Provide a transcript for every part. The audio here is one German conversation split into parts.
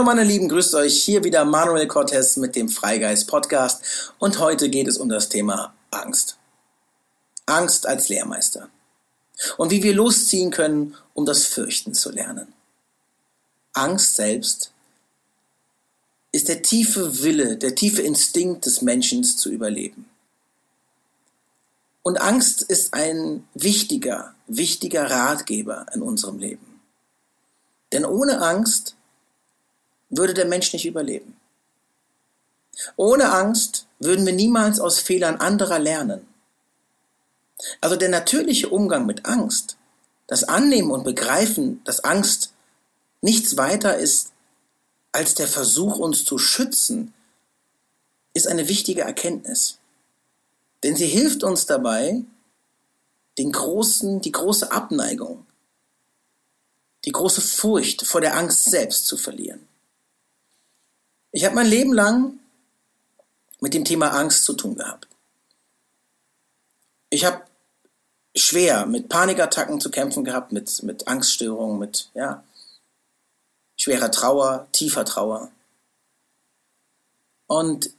Hallo meine Lieben, grüßt euch hier wieder Manuel Cortez mit dem Freigeist Podcast und heute geht es um das Thema Angst. Angst als Lehrmeister und wie wir losziehen können, um das Fürchten zu lernen. Angst selbst ist der tiefe Wille, der tiefe Instinkt des Menschen zu überleben. Und Angst ist ein wichtiger, wichtiger Ratgeber in unserem Leben. Denn ohne Angst würde der Mensch nicht überleben. Ohne Angst würden wir niemals aus Fehlern anderer lernen. Also der natürliche Umgang mit Angst, das Annehmen und Begreifen, dass Angst nichts weiter ist als der Versuch, uns zu schützen, ist eine wichtige Erkenntnis. Denn sie hilft uns dabei, den großen, die große Abneigung, die große Furcht vor der Angst selbst zu verlieren. Ich habe mein Leben lang mit dem Thema Angst zu tun gehabt. Ich habe schwer mit Panikattacken zu kämpfen gehabt, mit, mit Angststörungen, mit ja, schwerer Trauer, tiefer Trauer. Und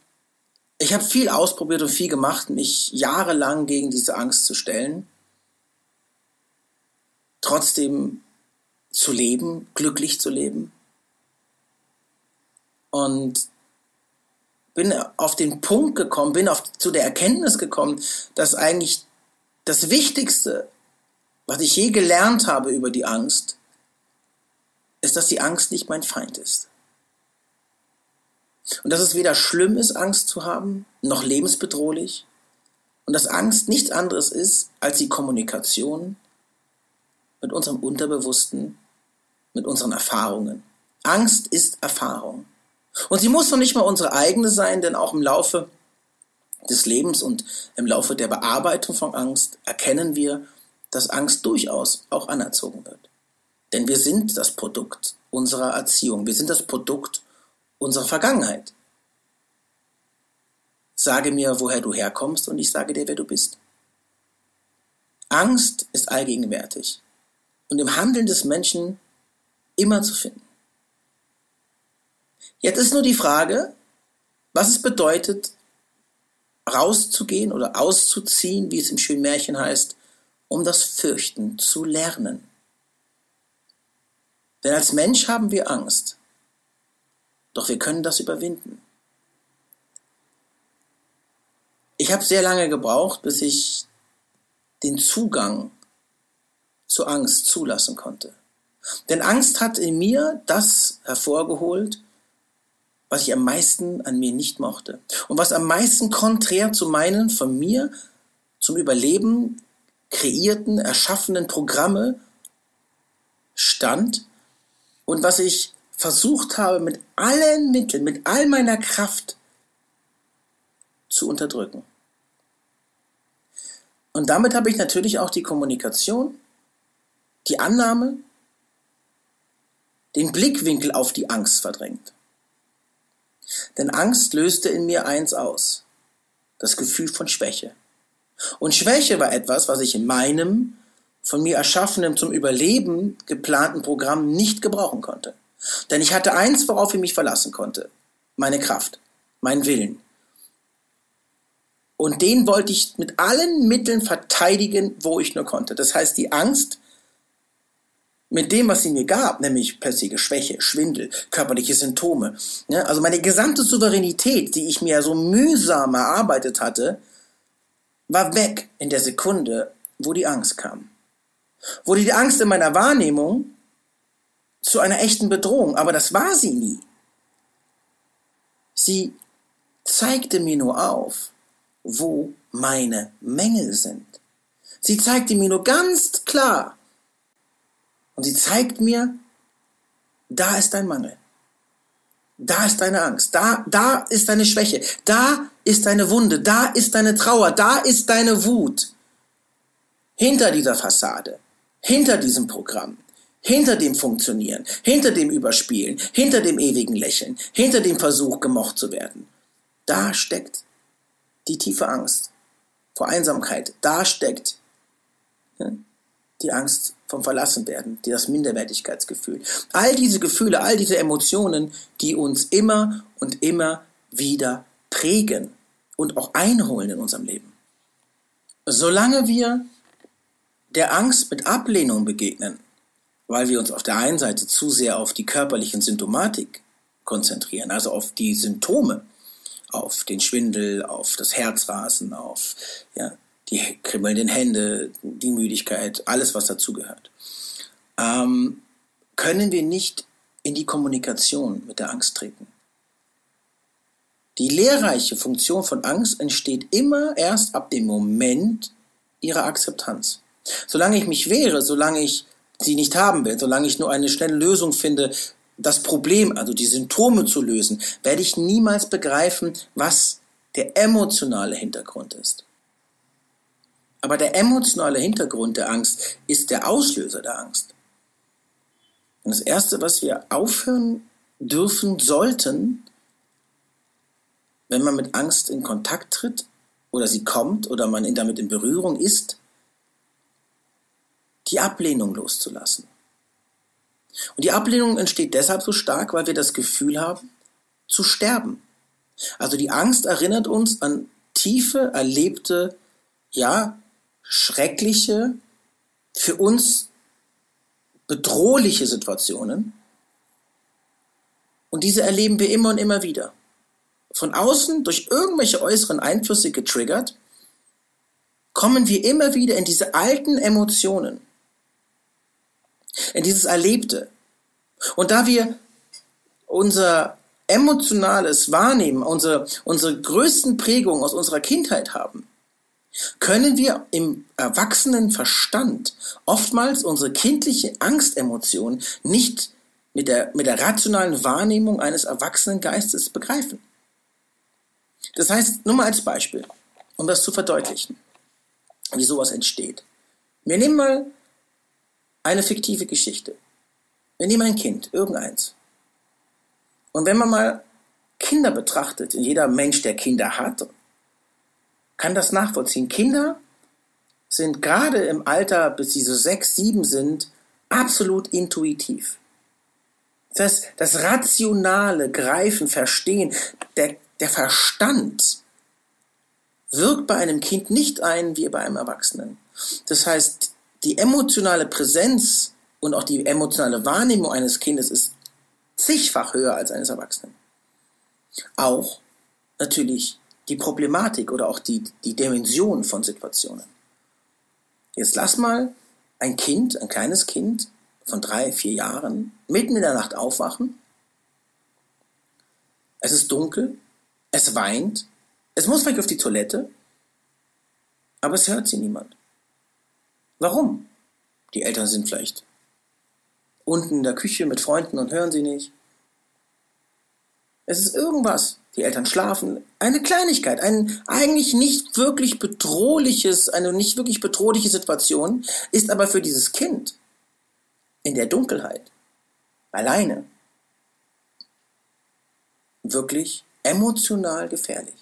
ich habe viel ausprobiert und viel gemacht, mich jahrelang gegen diese Angst zu stellen. Trotzdem zu leben, glücklich zu leben. Und bin auf den Punkt gekommen, bin auf, zu der Erkenntnis gekommen, dass eigentlich das Wichtigste, was ich je gelernt habe über die Angst, ist, dass die Angst nicht mein Feind ist. Und dass es weder schlimm ist, Angst zu haben, noch lebensbedrohlich. Und dass Angst nichts anderes ist als die Kommunikation mit unserem Unterbewussten, mit unseren Erfahrungen. Angst ist Erfahrung. Und sie muss noch nicht mal unsere eigene sein, denn auch im Laufe des Lebens und im Laufe der Bearbeitung von Angst erkennen wir, dass Angst durchaus auch anerzogen wird. Denn wir sind das Produkt unserer Erziehung, wir sind das Produkt unserer Vergangenheit. Sage mir, woher du herkommst und ich sage dir, wer du bist. Angst ist allgegenwärtig und im Handeln des Menschen immer zu finden. Jetzt ist nur die Frage, was es bedeutet, rauszugehen oder auszuziehen, wie es im schönen Märchen heißt, um das Fürchten zu lernen. Denn als Mensch haben wir Angst, doch wir können das überwinden. Ich habe sehr lange gebraucht, bis ich den Zugang zur Angst zulassen konnte. Denn Angst hat in mir das hervorgeholt, was ich am meisten an mir nicht mochte und was am meisten konträr zu meinen von mir zum Überleben kreierten, erschaffenen Programme stand und was ich versucht habe mit allen Mitteln, mit all meiner Kraft zu unterdrücken. Und damit habe ich natürlich auch die Kommunikation, die Annahme, den Blickwinkel auf die Angst verdrängt. Denn Angst löste in mir eins aus, das Gefühl von Schwäche. Und Schwäche war etwas, was ich in meinem von mir erschaffenen zum Überleben geplanten Programm nicht gebrauchen konnte. Denn ich hatte eins, worauf ich mich verlassen konnte. Meine Kraft, mein Willen. Und den wollte ich mit allen Mitteln verteidigen, wo ich nur konnte. Das heißt, die Angst mit dem, was sie mir gab, nämlich plötzliche Schwäche, Schwindel, körperliche Symptome, ja, also meine gesamte Souveränität, die ich mir so mühsam erarbeitet hatte, war weg in der Sekunde, wo die Angst kam. Wurde die Angst in meiner Wahrnehmung zu einer echten Bedrohung, aber das war sie nie. Sie zeigte mir nur auf, wo meine Mängel sind. Sie zeigte mir nur ganz klar, und sie zeigt mir, da ist dein Mangel. Da ist deine Angst. Da, da ist deine Schwäche. Da ist deine Wunde. Da ist deine Trauer. Da ist deine Wut. Hinter dieser Fassade. Hinter diesem Programm. Hinter dem Funktionieren. Hinter dem Überspielen. Hinter dem ewigen Lächeln. Hinter dem Versuch, gemocht zu werden. Da steckt die tiefe Angst vor Einsamkeit. Da steckt die Angst vom Verlassenwerden, das Minderwertigkeitsgefühl. All diese Gefühle, all diese Emotionen, die uns immer und immer wieder prägen und auch einholen in unserem Leben. Solange wir der Angst mit Ablehnung begegnen, weil wir uns auf der einen Seite zu sehr auf die körperlichen Symptomatik konzentrieren, also auf die Symptome, auf den Schwindel, auf das Herzrasen, auf ja, die kribbelnden Hände, die Müdigkeit, alles, was dazugehört, ähm, können wir nicht in die Kommunikation mit der Angst treten. Die lehrreiche Funktion von Angst entsteht immer erst ab dem Moment ihrer Akzeptanz. Solange ich mich wehre, solange ich sie nicht haben will, solange ich nur eine schnelle Lösung finde, das Problem, also die Symptome zu lösen, werde ich niemals begreifen, was der emotionale Hintergrund ist. Aber der emotionale Hintergrund der Angst ist der Auslöser der Angst. Und das Erste, was wir aufhören dürfen, sollten, wenn man mit Angst in Kontakt tritt oder sie kommt oder man damit in Berührung ist, die Ablehnung loszulassen. Und die Ablehnung entsteht deshalb so stark, weil wir das Gefühl haben, zu sterben. Also die Angst erinnert uns an tiefe, erlebte, ja, schreckliche, für uns bedrohliche Situationen. Und diese erleben wir immer und immer wieder. Von außen, durch irgendwelche äußeren Einflüsse getriggert, kommen wir immer wieder in diese alten Emotionen, in dieses Erlebte. Und da wir unser emotionales Wahrnehmen, unsere, unsere größten Prägungen aus unserer Kindheit haben, können wir im erwachsenen Verstand oftmals unsere kindliche Angstemotion nicht mit der, mit der rationalen Wahrnehmung eines erwachsenen Geistes begreifen. Das heißt, nur mal als Beispiel, um das zu verdeutlichen, wie sowas entsteht. Wir nehmen mal eine fiktive Geschichte. Wir nehmen ein Kind, irgendeins. Und wenn man mal Kinder betrachtet, jeder Mensch, der Kinder hat, kann das nachvollziehen. Kinder sind gerade im Alter, bis sie so sechs, sieben sind, absolut intuitiv. Das das rationale Greifen, Verstehen, der, der Verstand wirkt bei einem Kind nicht ein wie bei einem Erwachsenen. Das heißt, die emotionale Präsenz und auch die emotionale Wahrnehmung eines Kindes ist zigfach höher als eines Erwachsenen. Auch natürlich die Problematik oder auch die, die Dimension von Situationen. Jetzt lass mal ein Kind, ein kleines Kind von drei, vier Jahren, mitten in der Nacht aufwachen. Es ist dunkel, es weint, es muss vielleicht auf die Toilette, aber es hört sie niemand. Warum? Die Eltern sind vielleicht unten in der Küche mit Freunden und hören sie nicht. Es ist irgendwas. Die Eltern schlafen. Eine Kleinigkeit, ein eigentlich nicht wirklich bedrohliches, eine nicht wirklich bedrohliche Situation, ist aber für dieses Kind in der Dunkelheit, alleine, wirklich emotional gefährlich.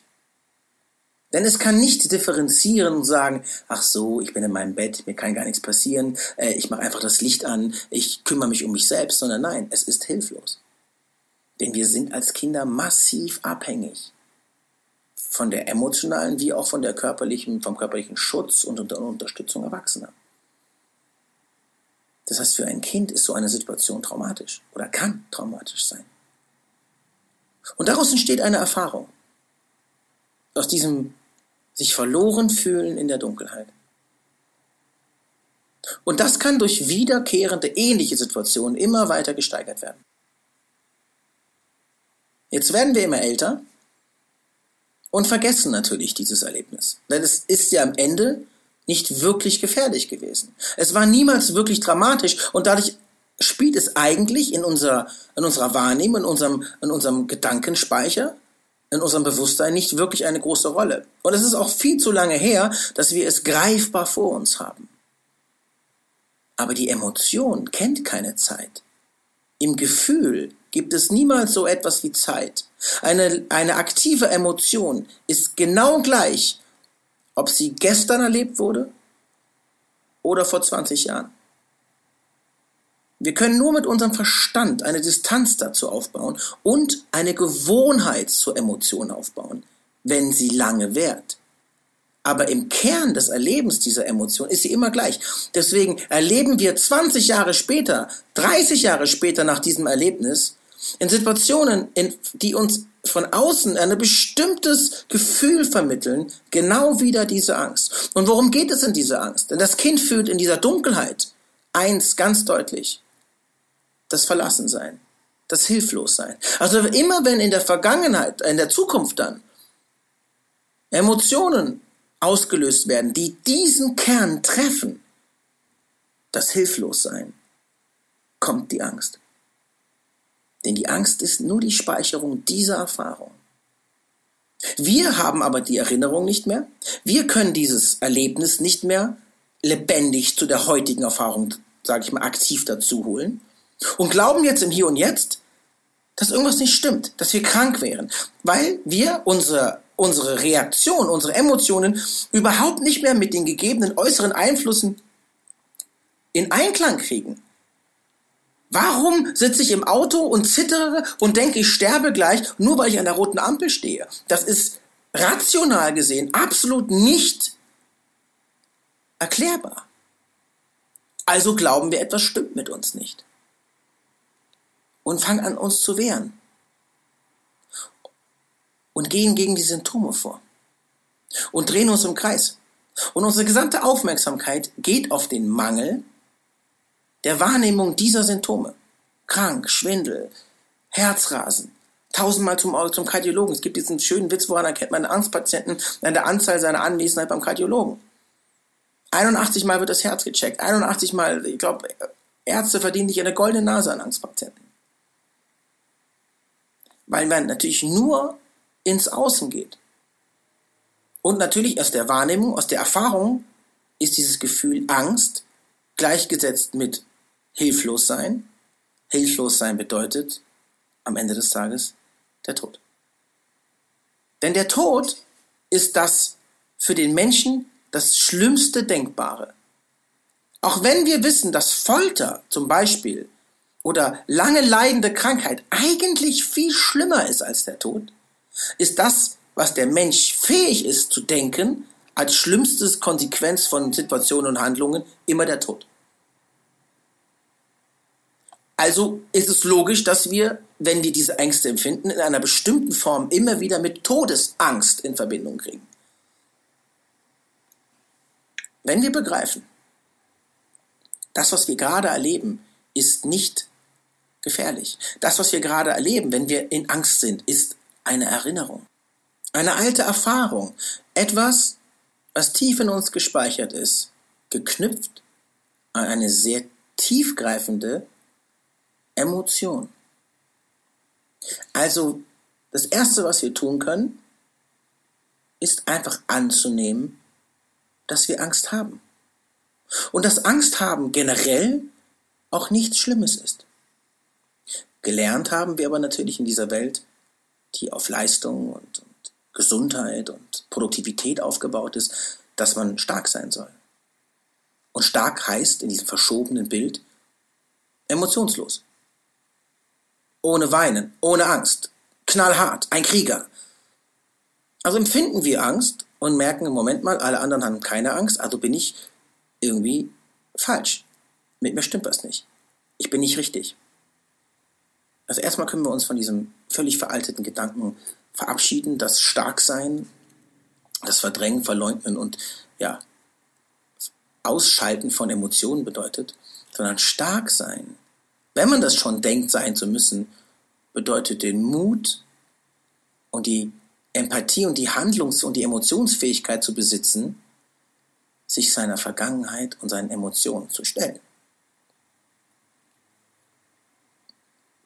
Denn es kann nicht differenzieren und sagen, ach so, ich bin in meinem Bett, mir kann gar nichts passieren, äh, ich mache einfach das Licht an, ich kümmere mich um mich selbst, sondern nein, es ist hilflos. Denn wir sind als Kinder massiv abhängig von der emotionalen wie auch von der körperlichen, vom körperlichen Schutz und der Unterstützung Erwachsener. Das heißt, für ein Kind ist so eine Situation traumatisch oder kann traumatisch sein. Und daraus entsteht eine Erfahrung. Aus diesem sich verloren fühlen in der Dunkelheit. Und das kann durch wiederkehrende ähnliche Situationen immer weiter gesteigert werden. Jetzt werden wir immer älter und vergessen natürlich dieses Erlebnis. Denn es ist ja am Ende nicht wirklich gefährlich gewesen. Es war niemals wirklich dramatisch und dadurch spielt es eigentlich in unserer, in unserer Wahrnehmung, in unserem, in unserem Gedankenspeicher, in unserem Bewusstsein nicht wirklich eine große Rolle. Und es ist auch viel zu lange her, dass wir es greifbar vor uns haben. Aber die Emotion kennt keine Zeit. Im Gefühl gibt es niemals so etwas wie Zeit. Eine, eine aktive Emotion ist genau gleich, ob sie gestern erlebt wurde oder vor 20 Jahren. Wir können nur mit unserem Verstand eine Distanz dazu aufbauen und eine Gewohnheit zur Emotion aufbauen, wenn sie lange währt. Aber im Kern des Erlebens dieser Emotion ist sie immer gleich. Deswegen erleben wir 20 Jahre später, 30 Jahre später nach diesem Erlebnis, in Situationen, in, die uns von außen ein bestimmtes Gefühl vermitteln, genau wieder diese Angst. Und worum geht es in dieser Angst? Denn das Kind fühlt in dieser Dunkelheit eins ganz deutlich. Das Verlassensein, das Hilflossein. Also immer wenn in der Vergangenheit, in der Zukunft dann Emotionen ausgelöst werden, die diesen Kern treffen, das Hilflossein, kommt die Angst. Denn die Angst ist nur die Speicherung dieser Erfahrung. Wir haben aber die Erinnerung nicht mehr. Wir können dieses Erlebnis nicht mehr lebendig zu der heutigen Erfahrung, sage ich mal, aktiv dazu holen. Und glauben jetzt im Hier und Jetzt, dass irgendwas nicht stimmt, dass wir krank wären, weil wir unsere, unsere Reaktion, unsere Emotionen überhaupt nicht mehr mit den gegebenen äußeren Einflüssen in Einklang kriegen. Warum sitze ich im Auto und zittere und denke, ich sterbe gleich, nur weil ich an der roten Ampel stehe? Das ist rational gesehen absolut nicht erklärbar. Also glauben wir, etwas stimmt mit uns nicht. Und fangen an, uns zu wehren. Und gehen gegen die Symptome vor. Und drehen uns im Kreis. Und unsere gesamte Aufmerksamkeit geht auf den Mangel der Wahrnehmung dieser Symptome. Krank, Schwindel, Herzrasen. Tausendmal zum, zum Kardiologen. Es gibt diesen schönen Witz, woran erkennt man einen Angstpatienten an der Anzahl seiner Anwesenheit beim Kardiologen. 81 Mal wird das Herz gecheckt. 81 Mal, ich glaube, Ärzte verdienen sich eine goldene Nase an Angstpatienten. Weil man natürlich nur ins Außen geht. Und natürlich aus der Wahrnehmung, aus der Erfahrung ist dieses Gefühl Angst gleichgesetzt mit hilflos sein. Hilflos sein bedeutet am Ende des Tages der Tod. Denn der Tod ist das für den Menschen das Schlimmste Denkbare. Auch wenn wir wissen, dass Folter zum Beispiel oder lange leidende Krankheit eigentlich viel schlimmer ist als der Tod, ist das, was der Mensch fähig ist zu denken, als schlimmstes Konsequenz von Situationen und Handlungen immer der Tod. Also ist es logisch, dass wir, wenn wir diese Ängste empfinden, in einer bestimmten Form immer wieder mit Todesangst in Verbindung kriegen. Wenn wir begreifen, das, was wir gerade erleben, ist nicht gefährlich. Das, was wir gerade erleben, wenn wir in Angst sind, ist eine Erinnerung. Eine alte Erfahrung. Etwas, was tief in uns gespeichert ist, geknüpft an eine sehr tiefgreifende Emotion. Also das Erste, was wir tun können, ist einfach anzunehmen, dass wir Angst haben. Und dass Angst haben generell auch nichts Schlimmes ist. Gelernt haben wir aber natürlich in dieser Welt, die auf Leistung und, und Gesundheit und Produktivität aufgebaut ist, dass man stark sein soll. Und stark heißt in diesem verschobenen Bild emotionslos ohne Weinen, ohne Angst, knallhart, ein Krieger. Also empfinden wir Angst und merken im Moment mal, alle anderen haben keine Angst, also bin ich irgendwie falsch. Mit mir stimmt was nicht. Ich bin nicht richtig. Also erstmal können wir uns von diesem völlig veralteten Gedanken verabschieden, dass Starksein, das Verdrängen, Verleugnen und ja, Ausschalten von Emotionen bedeutet, sondern stark sein wenn man das schon denkt, sein zu müssen, bedeutet den Mut und die Empathie und die Handlungs- und die Emotionsfähigkeit zu besitzen, sich seiner Vergangenheit und seinen Emotionen zu stellen.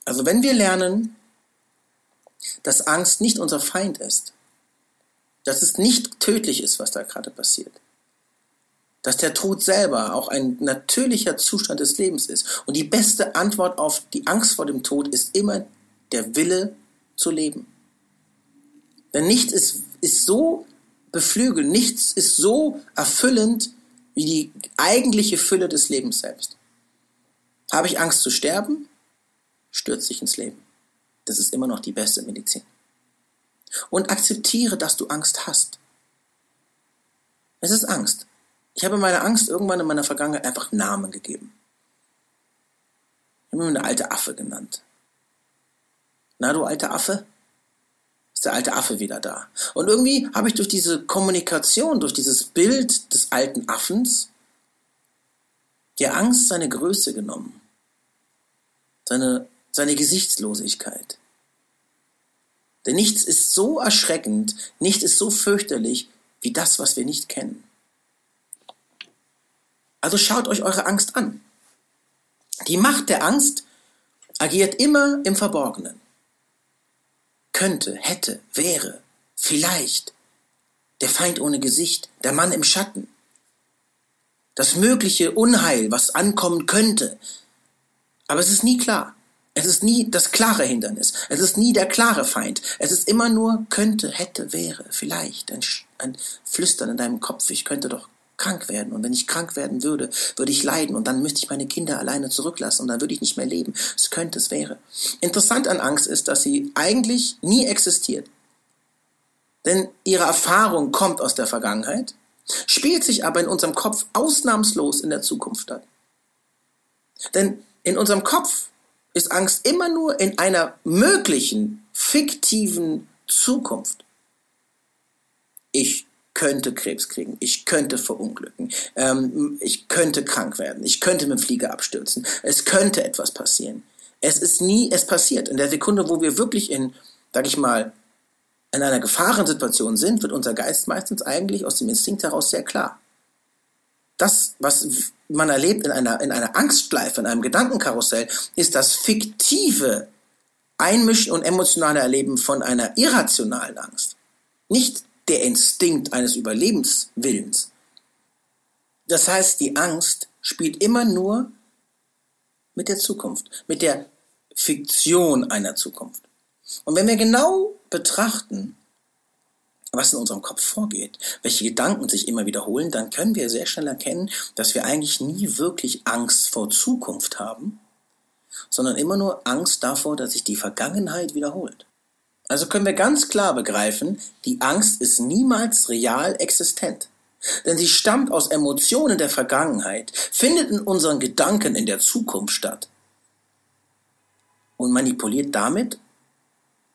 Also wenn wir lernen, dass Angst nicht unser Feind ist, dass es nicht tödlich ist, was da gerade passiert, dass der Tod selber auch ein natürlicher Zustand des Lebens ist. Und die beste Antwort auf die Angst vor dem Tod ist immer der Wille zu leben. Denn nichts ist, ist so beflügelnd, nichts ist so erfüllend wie die eigentliche Fülle des Lebens selbst. Habe ich Angst zu sterben? Stürzt sich ins Leben. Das ist immer noch die beste Medizin. Und akzeptiere, dass du Angst hast. Es ist Angst. Ich habe meiner Angst irgendwann in meiner Vergangenheit einfach Namen gegeben. Ich habe mir eine alte Affe genannt. Na, du alte Affe? Ist der alte Affe wieder da. Und irgendwie habe ich durch diese Kommunikation, durch dieses Bild des alten Affens, der Angst seine Größe genommen seine, seine Gesichtslosigkeit. Denn nichts ist so erschreckend, nichts ist so fürchterlich wie das, was wir nicht kennen. Also schaut euch eure Angst an. Die Macht der Angst agiert immer im Verborgenen. Könnte, hätte, wäre, vielleicht. Der Feind ohne Gesicht, der Mann im Schatten. Das mögliche Unheil, was ankommen könnte, aber es ist nie klar. Es ist nie das klare Hindernis. Es ist nie der klare Feind. Es ist immer nur könnte, hätte, wäre, vielleicht. Ein, ein Flüstern in deinem Kopf. Ich könnte doch krank werden. Und wenn ich krank werden würde, würde ich leiden. Und dann müsste ich meine Kinder alleine zurücklassen. Und dann würde ich nicht mehr leben. Es könnte, es wäre. Interessant an Angst ist, dass sie eigentlich nie existiert. Denn ihre Erfahrung kommt aus der Vergangenheit, spielt sich aber in unserem Kopf ausnahmslos in der Zukunft ab. Denn in unserem Kopf ist Angst immer nur in einer möglichen, fiktiven Zukunft. Ich könnte Krebs kriegen, ich könnte verunglücken, ähm, ich könnte krank werden, ich könnte mit dem Flieger abstürzen, es könnte etwas passieren. Es ist nie, es passiert. In der Sekunde, wo wir wirklich in, sag ich mal, in einer Gefahrensituation sind, wird unser Geist meistens eigentlich aus dem Instinkt heraus sehr klar. Das, was man erlebt in einer, in einer Angstschleife, in einem Gedankenkarussell, ist das fiktive Einmischen und emotionale Erleben von einer irrationalen Angst. Nicht der Instinkt eines Überlebenswillens. Das heißt, die Angst spielt immer nur mit der Zukunft, mit der Fiktion einer Zukunft. Und wenn wir genau betrachten, was in unserem Kopf vorgeht, welche Gedanken sich immer wiederholen, dann können wir sehr schnell erkennen, dass wir eigentlich nie wirklich Angst vor Zukunft haben, sondern immer nur Angst davor, dass sich die Vergangenheit wiederholt. Also können wir ganz klar begreifen, die Angst ist niemals real existent. Denn sie stammt aus Emotionen der Vergangenheit, findet in unseren Gedanken in der Zukunft statt und manipuliert damit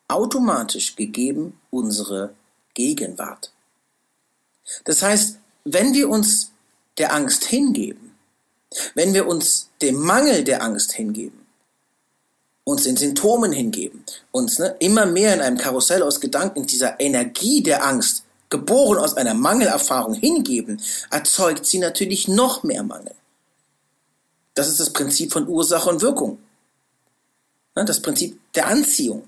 automatisch gegeben unsere Gegenwart. Das heißt, wenn wir uns der Angst hingeben, wenn wir uns dem Mangel der Angst hingeben, uns den Symptomen hingeben, uns ne, immer mehr in einem Karussell aus Gedanken dieser Energie der Angst, geboren aus einer Mangelerfahrung hingeben, erzeugt sie natürlich noch mehr Mangel. Das ist das Prinzip von Ursache und Wirkung. Ne, das Prinzip der Anziehung.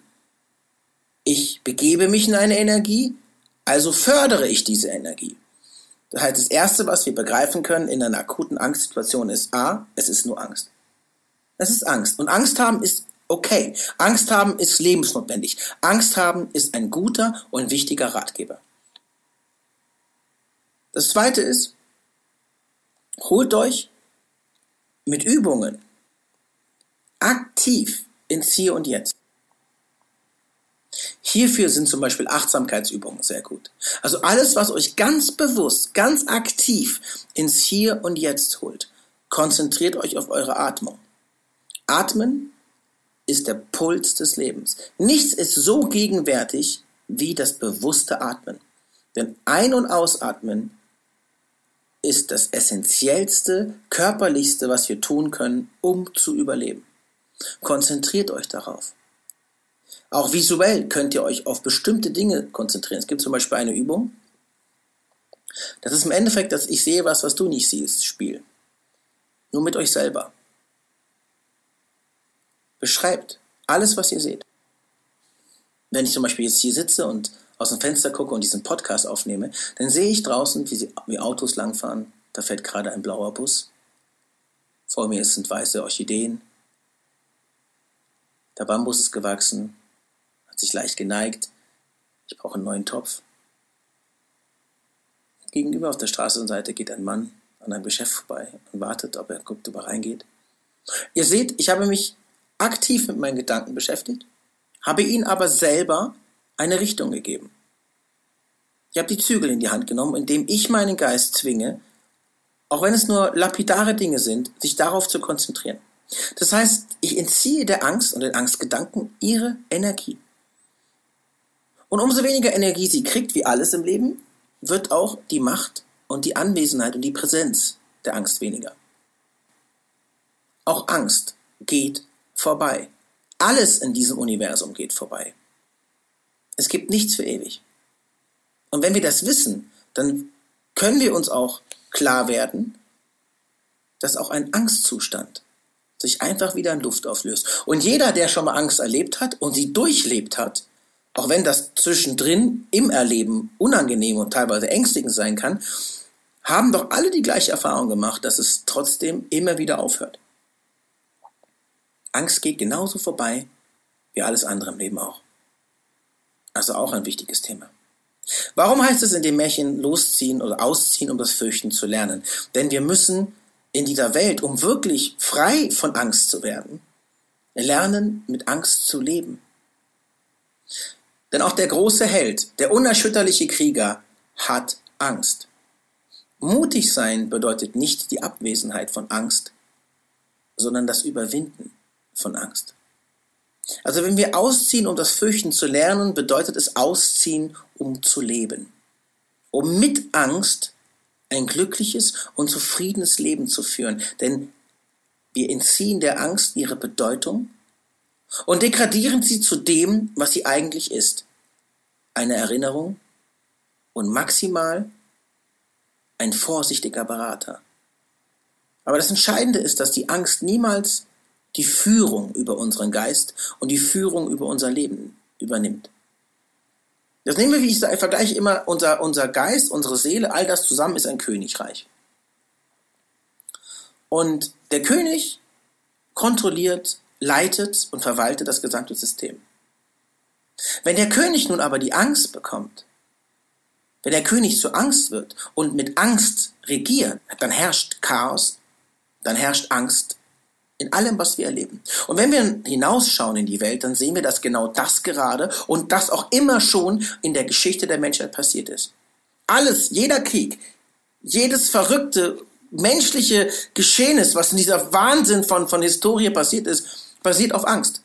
Ich begebe mich in eine Energie, also fördere ich diese Energie. Das heißt, das Erste, was wir begreifen können in einer akuten Angstsituation ist A, es ist nur Angst. Es ist Angst. Und Angst haben ist okay. Angst haben ist lebensnotwendig. Angst haben ist ein guter und wichtiger Ratgeber. Das Zweite ist, holt euch mit Übungen aktiv ins Hier und Jetzt. Hierfür sind zum Beispiel Achtsamkeitsübungen sehr gut. Also alles, was euch ganz bewusst, ganz aktiv ins Hier und Jetzt holt. Konzentriert euch auf eure Atmung. Atmen ist der Puls des Lebens. Nichts ist so gegenwärtig wie das bewusste Atmen. Denn Ein- und Ausatmen ist das essentiellste, körperlichste, was wir tun können, um zu überleben. Konzentriert euch darauf. Auch visuell könnt ihr euch auf bestimmte Dinge konzentrieren. Es gibt zum Beispiel eine Übung. Das ist im Endeffekt, dass ich sehe was, was du nicht siehst, Spiel. Nur mit euch selber. Beschreibt alles, was ihr seht. Wenn ich zum Beispiel jetzt hier sitze und aus dem Fenster gucke und diesen Podcast aufnehme, dann sehe ich draußen, wie, sie, wie Autos langfahren. Da fährt gerade ein blauer Bus. Vor mir sind weiße Orchideen. Der Bambus ist gewachsen sich leicht geneigt. Ich brauche einen neuen Topf. Gegenüber auf der Straßenseite geht ein Mann an einem Geschäft vorbei und wartet, ob er guckt, ob er reingeht. Ihr seht, ich habe mich aktiv mit meinen Gedanken beschäftigt, habe ihnen aber selber eine Richtung gegeben. Ich habe die Zügel in die Hand genommen, indem ich meinen Geist zwinge, auch wenn es nur lapidare Dinge sind, sich darauf zu konzentrieren. Das heißt, ich entziehe der Angst und den Angstgedanken ihre Energie. Und umso weniger Energie sie kriegt, wie alles im Leben, wird auch die Macht und die Anwesenheit und die Präsenz der Angst weniger. Auch Angst geht vorbei. Alles in diesem Universum geht vorbei. Es gibt nichts für ewig. Und wenn wir das wissen, dann können wir uns auch klar werden, dass auch ein Angstzustand sich einfach wieder in Luft auflöst. Und jeder, der schon mal Angst erlebt hat und sie durchlebt hat, auch wenn das zwischendrin im Erleben unangenehm und teilweise ängstigend sein kann, haben doch alle die gleiche Erfahrung gemacht, dass es trotzdem immer wieder aufhört. Angst geht genauso vorbei wie alles andere im Leben auch. Also auch ein wichtiges Thema. Warum heißt es in dem Märchen losziehen oder ausziehen, um das Fürchten zu lernen? Denn wir müssen in dieser Welt, um wirklich frei von Angst zu werden, lernen, mit Angst zu leben. Denn auch der große Held, der unerschütterliche Krieger, hat Angst. Mutig sein bedeutet nicht die Abwesenheit von Angst, sondern das Überwinden von Angst. Also wenn wir ausziehen, um das Fürchten zu lernen, bedeutet es ausziehen, um zu leben. Um mit Angst ein glückliches und zufriedenes Leben zu führen. Denn wir entziehen der Angst ihre Bedeutung und degradieren sie zu dem, was sie eigentlich ist. Eine Erinnerung und maximal ein vorsichtiger Berater. Aber das Entscheidende ist, dass die Angst niemals die Führung über unseren Geist und die Führung über unser Leben übernimmt. Das nehmen wir, wie ich sage, vergleiche immer unser, unser Geist, unsere Seele, all das zusammen ist ein Königreich. Und der König kontrolliert, leitet und verwaltet das gesamte System. Wenn der König nun aber die Angst bekommt, wenn der König zur Angst wird und mit Angst regiert, dann herrscht Chaos, dann herrscht Angst in allem, was wir erleben. Und wenn wir hinausschauen in die Welt, dann sehen wir, dass genau das gerade und das auch immer schon in der Geschichte der Menschheit passiert ist. Alles, jeder Krieg, jedes verrückte menschliche Geschehnis, was in dieser Wahnsinn von, von Historie passiert ist, basiert auf Angst.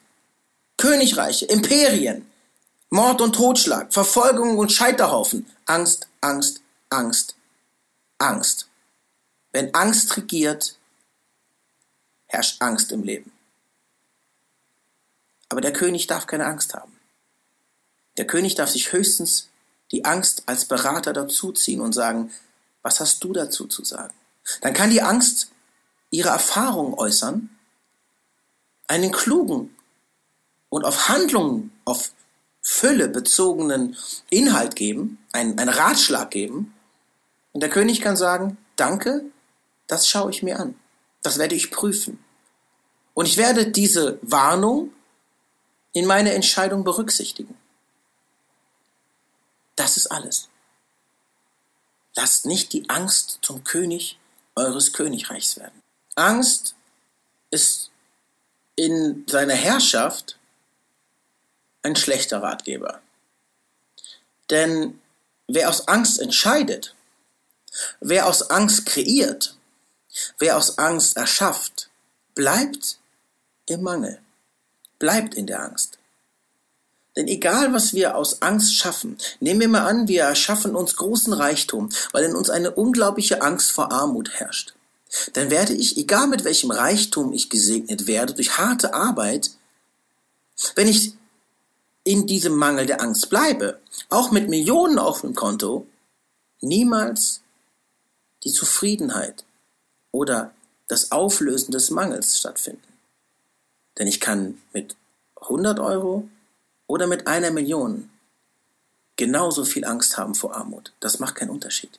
Königreiche, Imperien, Mord und Totschlag, Verfolgung und Scheiterhaufen. Angst, Angst, Angst, Angst. Wenn Angst regiert, herrscht Angst im Leben. Aber der König darf keine Angst haben. Der König darf sich höchstens die Angst als Berater dazuziehen und sagen, was hast du dazu zu sagen? Dann kann die Angst ihre Erfahrung äußern, einen klugen und auf Handlungen, auf Fülle bezogenen Inhalt geben, einen, einen Ratschlag geben. Und der König kann sagen, danke, das schaue ich mir an. Das werde ich prüfen. Und ich werde diese Warnung in meine Entscheidung berücksichtigen. Das ist alles. Lasst nicht die Angst zum König eures Königreichs werden. Angst ist in seiner Herrschaft ein schlechter Ratgeber. Denn wer aus Angst entscheidet, wer aus Angst kreiert, Wer aus Angst erschafft, bleibt im Mangel, bleibt in der Angst. Denn egal, was wir aus Angst schaffen, nehmen wir mal an, wir erschaffen uns großen Reichtum, weil in uns eine unglaubliche Angst vor Armut herrscht. Dann werde ich, egal mit welchem Reichtum ich gesegnet werde, durch harte Arbeit, wenn ich in diesem Mangel der Angst bleibe, auch mit Millionen auf dem Konto, niemals die Zufriedenheit oder das Auflösen des Mangels stattfinden. Denn ich kann mit 100 Euro oder mit einer Million genauso viel Angst haben vor Armut. Das macht keinen Unterschied.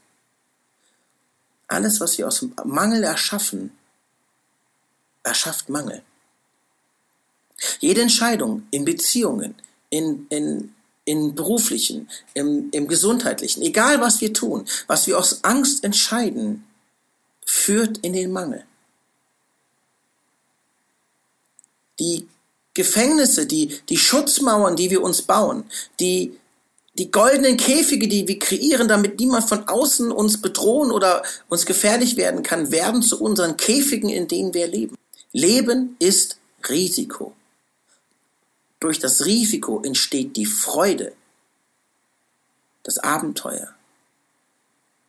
Alles, was wir aus Mangel erschaffen, erschafft Mangel. Jede Entscheidung in Beziehungen, in, in, in beruflichen, im, im gesundheitlichen, egal was wir tun, was wir aus Angst entscheiden, führt in den Mangel. Die Gefängnisse, die, die Schutzmauern, die wir uns bauen, die, die goldenen Käfige, die wir kreieren, damit niemand von außen uns bedrohen oder uns gefährlich werden kann, werden zu unseren Käfigen, in denen wir leben. Leben ist Risiko. Durch das Risiko entsteht die Freude, das Abenteuer,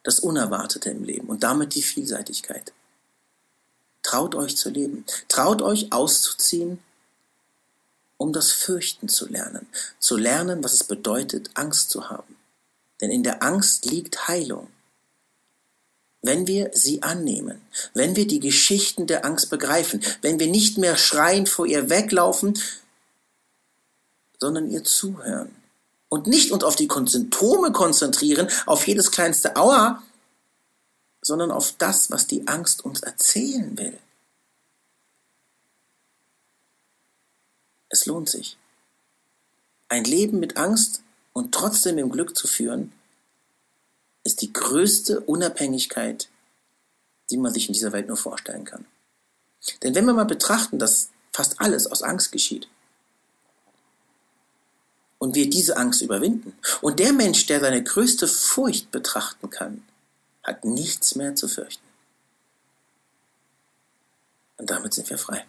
das Unerwartete im Leben und damit die Vielseitigkeit. Traut euch zu leben. Traut euch auszuziehen, um das Fürchten zu lernen. Zu lernen, was es bedeutet, Angst zu haben. Denn in der Angst liegt Heilung. Wenn wir sie annehmen, wenn wir die Geschichten der Angst begreifen, wenn wir nicht mehr schreiend vor ihr weglaufen, sondern ihr zuhören und nicht uns auf die Symptome konzentrieren, auf jedes kleinste Aua, sondern auf das, was die Angst uns erzählen will. Es lohnt sich. Ein Leben mit Angst und trotzdem im Glück zu führen, ist die größte Unabhängigkeit, die man sich in dieser Welt nur vorstellen kann. Denn wenn wir mal betrachten, dass fast alles aus Angst geschieht und wir diese Angst überwinden und der Mensch, der seine größte Furcht betrachten kann, hat nichts mehr zu fürchten. Und damit sind wir frei.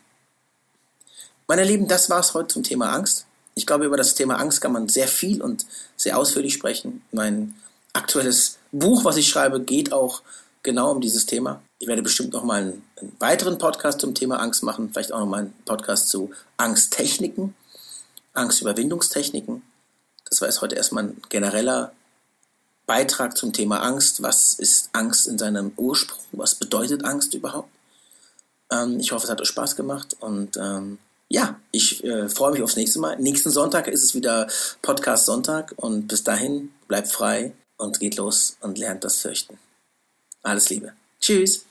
Meine Lieben, das war es heute zum Thema Angst. Ich glaube, über das Thema Angst kann man sehr viel und sehr ausführlich sprechen. Mein aktuelles Buch, was ich schreibe, geht auch genau um dieses Thema. Ich werde bestimmt noch mal einen, einen weiteren Podcast zum Thema Angst machen, vielleicht auch noch mal einen Podcast zu Angsttechniken, Angstüberwindungstechniken. Das war jetzt heute erstmal ein genereller Beitrag zum Thema Angst. Was ist Angst in seinem Ursprung? Was bedeutet Angst überhaupt? Ähm, ich hoffe, es hat euch Spaß gemacht und ähm, ja, ich äh, freue mich aufs nächste Mal. Nächsten Sonntag ist es wieder Podcast Sonntag und bis dahin bleibt frei und geht los und lernt das Fürchten. Alles Liebe. Tschüss.